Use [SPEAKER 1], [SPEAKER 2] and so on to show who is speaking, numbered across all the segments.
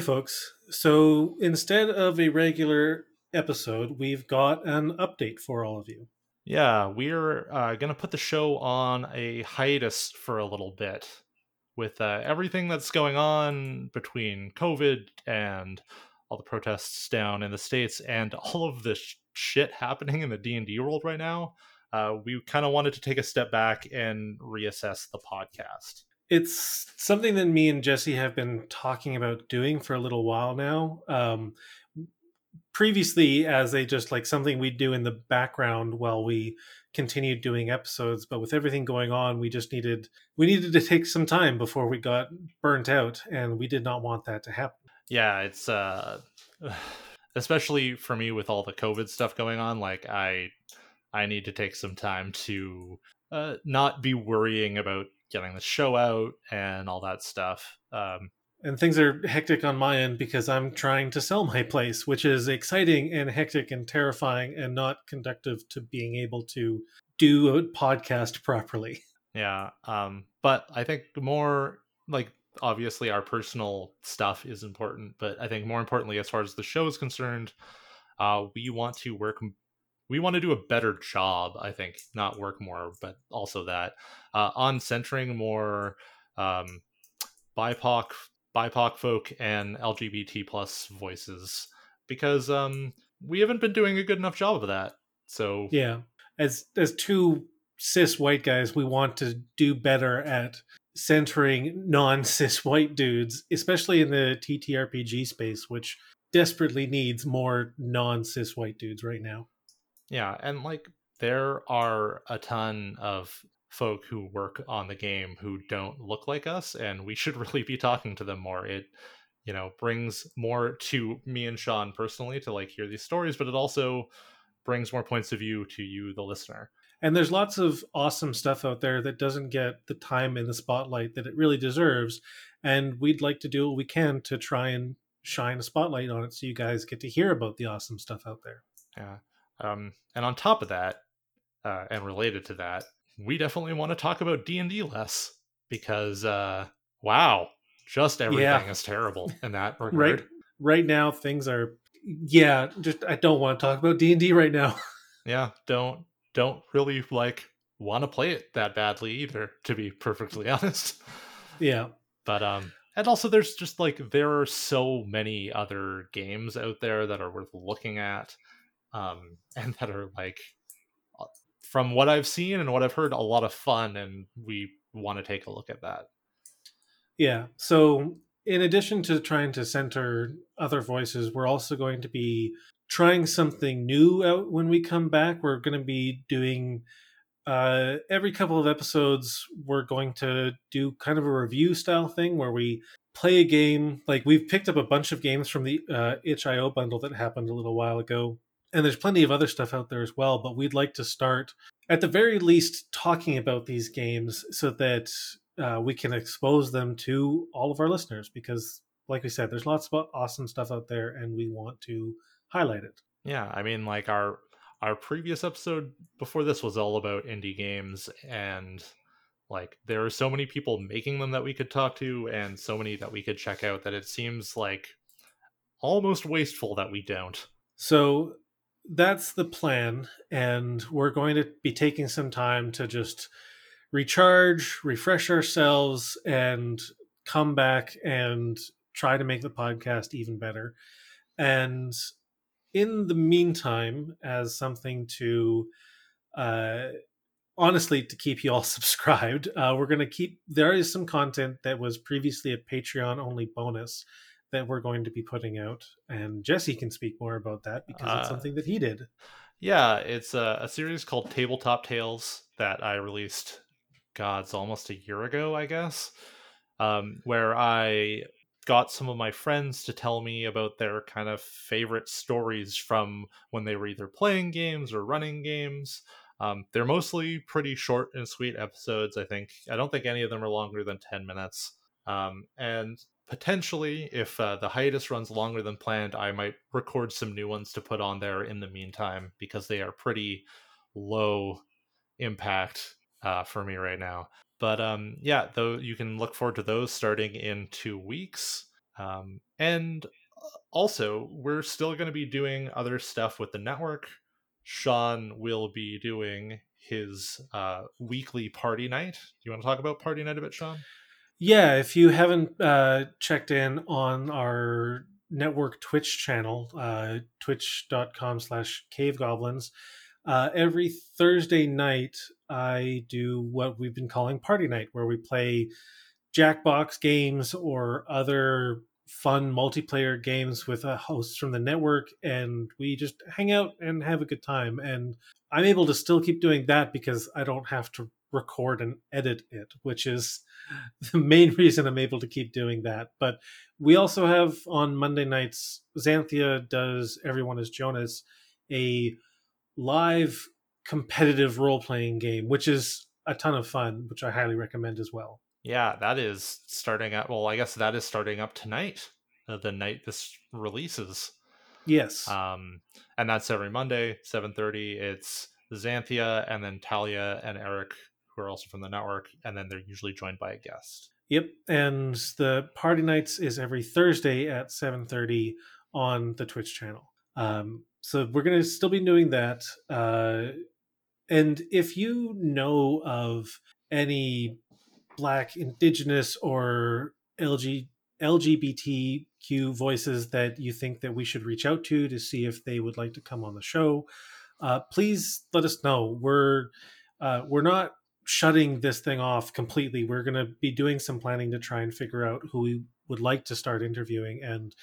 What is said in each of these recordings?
[SPEAKER 1] Folks. So instead of a regular episode, we've got an update for all of you.
[SPEAKER 2] Yeah, we're uh, going to put the show on a hiatus for a little bit with uh, everything that's going on between COVID and all the protests down in the states and all of this sh- shit happening in the D&D world right now. Uh, we kind of wanted to take a step back and reassess the podcast
[SPEAKER 1] it's something that me and Jesse have been talking about doing for a little while now. Um, previously, as a just like something we do in the background while we continued doing episodes, but with everything going on, we just needed we needed to take some time before we got burnt out, and we did not want that to happen.
[SPEAKER 2] Yeah, it's uh, especially for me with all the COVID stuff going on. Like I, I need to take some time to uh, not be worrying about getting the show out and all that stuff. Um,
[SPEAKER 1] and things are hectic on my end because I'm trying to sell my place, which is exciting and hectic and terrifying and not conductive to being able to do a podcast properly.
[SPEAKER 2] Yeah. Um, but I think more like obviously our personal stuff is important, but I think more importantly, as far as the show is concerned, uh, we want to work we want to do a better job i think not work more but also that uh, on centering more um, bipoc bipoc folk and lgbt plus voices because um, we haven't been doing a good enough job of that so
[SPEAKER 1] yeah as as two cis white guys we want to do better at centering non cis white dudes especially in the ttrpg space which desperately needs more non cis white dudes right now
[SPEAKER 2] yeah, and like there are a ton of folk who work on the game who don't look like us and we should really be talking to them more. It you know brings more to me and Sean personally to like hear these stories, but it also brings more points of view to you the listener.
[SPEAKER 1] And there's lots of awesome stuff out there that doesn't get the time in the spotlight that it really deserves. And we'd like to do what we can to try and shine a spotlight on it so you guys get to hear about the awesome stuff out there.
[SPEAKER 2] Yeah. Um, and on top of that, uh, and related to that, we definitely want to talk about D and D less because, uh, wow, just everything yeah. is terrible in that regard.
[SPEAKER 1] right, right now things are, yeah. Just I don't want to talk about D and D right now.
[SPEAKER 2] yeah, don't don't really like want to play it that badly either. To be perfectly honest.
[SPEAKER 1] Yeah,
[SPEAKER 2] but um, and also there's just like there are so many other games out there that are worth looking at um, and that are like, uh, from what I've seen and what I've heard, a lot of fun, and we want to take a look at that.
[SPEAKER 1] Yeah. So, in addition to trying to center other voices, we're also going to be trying something new out when we come back. We're going to be doing uh, every couple of episodes, we're going to do kind of a review style thing where we play a game. Like we've picked up a bunch of games from the uh, itch.io bundle that happened a little while ago and there's plenty of other stuff out there as well but we'd like to start at the very least talking about these games so that uh, we can expose them to all of our listeners because like we said there's lots of awesome stuff out there and we want to highlight it.
[SPEAKER 2] Yeah i mean like our our previous episode before this was all about indie games and like there are so many people making them that we could talk to and so many that we could check out that it seems like almost wasteful that we don't.
[SPEAKER 1] So that's the plan and we're going to be taking some time to just recharge refresh ourselves and come back and try to make the podcast even better. And in the meantime as something to uh honestly to keep you all subscribed uh, we're going to keep there is some content that was previously a patreon only bonus that we're going to be putting out, and Jesse can speak more about that because uh, it's something that he did.
[SPEAKER 2] Yeah, it's a, a, series called Tabletop Tales that I released. God's almost a year ago, I guess, um, where I got some of my friends to tell me about their kind of favorite stories from when they were either playing games or running games. Um, they're mostly pretty short and sweet episodes. I think I don't think any of them are longer than ten minutes. Um, and potentially, if uh, the hiatus runs longer than planned, I might record some new ones to put on there in the meantime because they are pretty low impact uh, for me right now. But um, yeah, though you can look forward to those starting in two weeks. Um, and also, we're still going to be doing other stuff with the network. Sean will be doing his uh, weekly party night. Do you want to talk about party night a bit, Sean?
[SPEAKER 1] Yeah, if you haven't uh, checked in on our network Twitch channel, uh, twitch.com slash cavegoblins, uh, every Thursday night I do what we've been calling party night, where we play Jackbox games or other fun multiplayer games with a host from the network and we just hang out and have a good time. And i'm able to still keep doing that because i don't have to record and edit it which is the main reason i'm able to keep doing that but we also have on monday nights xanthia does everyone is John as a live competitive role-playing game which is a ton of fun which i highly recommend as well
[SPEAKER 2] yeah, that is starting up. Well, I guess that is starting up tonight, uh, the night this releases.
[SPEAKER 1] Yes.
[SPEAKER 2] Um, and that's every Monday, seven thirty. It's Xanthia and then Talia and Eric, who are also from the network, and then they're usually joined by a guest.
[SPEAKER 1] Yep, and the party nights is every Thursday at seven thirty on the Twitch channel. Um, so we're going to still be doing that. Uh, and if you know of any black indigenous or LG, lgbtq voices that you think that we should reach out to to see if they would like to come on the show uh, please let us know we're uh, we're not shutting this thing off completely we're going to be doing some planning to try and figure out who we would like to start interviewing and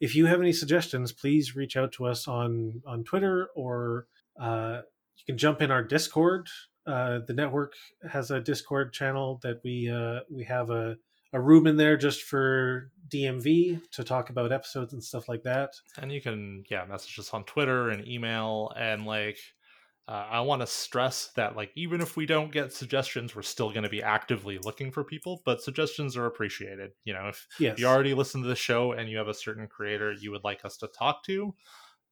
[SPEAKER 1] if you have any suggestions please reach out to us on on twitter or uh, you can jump in our discord uh, the network has a Discord channel that we uh, we have a, a room in there just for DMV to talk about episodes and stuff like that.
[SPEAKER 2] And you can yeah message us on Twitter and email and like uh, I want to stress that like even if we don't get suggestions, we're still going to be actively looking for people. But suggestions are appreciated. You know, if
[SPEAKER 1] yes.
[SPEAKER 2] you already listen to the show and you have a certain creator you would like us to talk to,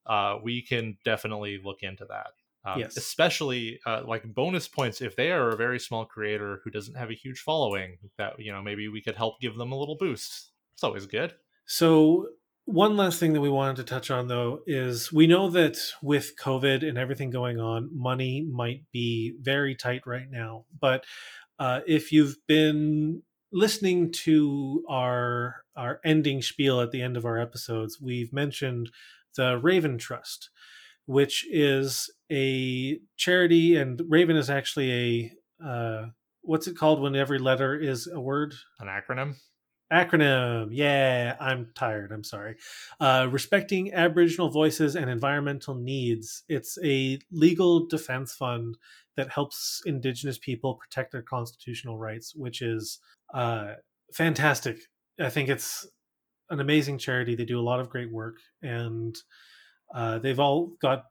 [SPEAKER 2] uh, we can definitely look into that. Um,
[SPEAKER 1] yes.
[SPEAKER 2] Especially uh, like bonus points if they are a very small creator who doesn't have a huge following. That you know maybe we could help give them a little boost. It's always good.
[SPEAKER 1] So one last thing that we wanted to touch on though is we know that with COVID and everything going on, money might be very tight right now. But uh, if you've been listening to our our ending spiel at the end of our episodes, we've mentioned the Raven Trust which is a charity, and Raven is actually a uh, what's it called when every letter is a word?
[SPEAKER 2] An acronym.
[SPEAKER 1] Acronym. Yeah, I'm tired. I'm sorry. Uh, respecting Aboriginal voices and environmental needs. It's a legal defense fund that helps Indigenous people protect their constitutional rights, which is uh, fantastic. I think it's an amazing charity. They do a lot of great work, and uh, they've all got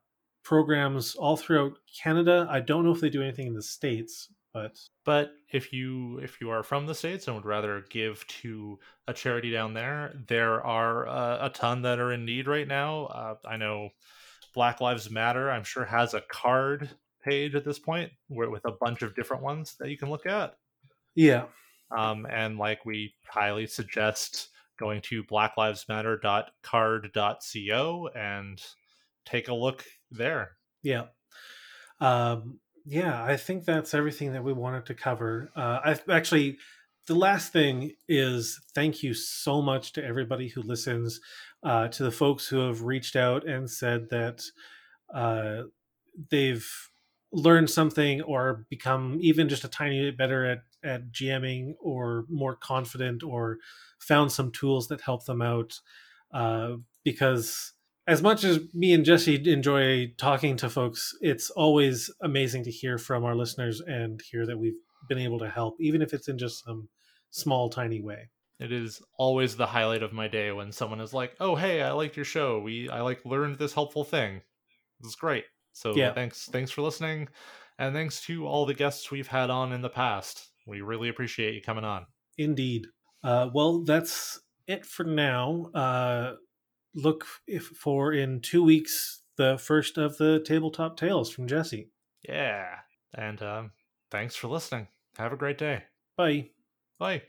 [SPEAKER 1] programs all throughout Canada. I don't know if they do anything in the states, but
[SPEAKER 2] but if you if you are from the states and would rather give to a charity down there, there are uh, a ton that are in need right now. Uh, I know Black Lives Matter. I'm sure has a carrd page at this point where, with a bunch of different ones that you can look at.
[SPEAKER 1] Yeah.
[SPEAKER 2] Um, and like we highly suggest going to blacklivesmatter.carrd.co and take a look there.
[SPEAKER 1] Yeah. Um, yeah, I think that's everything that we wanted to cover. Uh, I actually, the last thing is thank you so much to everybody who listens, uh, to the folks who have reached out and said that uh, they've learned something or become even just a tiny bit better at, at GMing or more confident or found some tools that help them out. Uh, because as much as me and Jesse enjoy talking to folks, it's always amazing to hear from our listeners and hear that we've been able to help, even if it's in just some small, tiny way.
[SPEAKER 2] It is always the highlight of my day when someone is like, "Oh, hey, I liked your show. We I like learned this helpful thing. This is great." So yeah. thanks thanks for listening, and thanks to all the guests we've had on in the past. We really appreciate you coming on.
[SPEAKER 1] Indeed. Uh, well, that's it for now. Uh, look if, for in two weeks the first of the tabletop tales from Jesse.
[SPEAKER 2] Yeah, and um, thanks for listening. Have a great day.
[SPEAKER 1] Bye.
[SPEAKER 2] Bye.